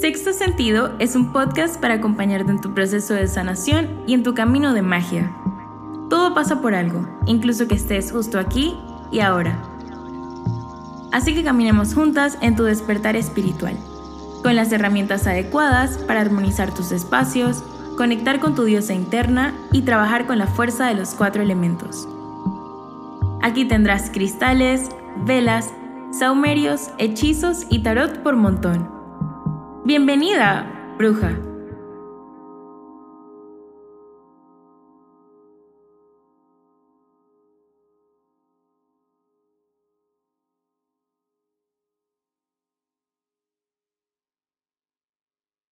Sexto Sentido es un podcast para acompañarte en tu proceso de sanación y en tu camino de magia. Todo pasa por algo, incluso que estés justo aquí y ahora. Así que caminemos juntas en tu despertar espiritual, con las herramientas adecuadas para armonizar tus espacios, conectar con tu diosa interna y trabajar con la fuerza de los cuatro elementos. Aquí tendrás cristales, velas, saumerios, hechizos y tarot por montón. Bienvenida, bruja.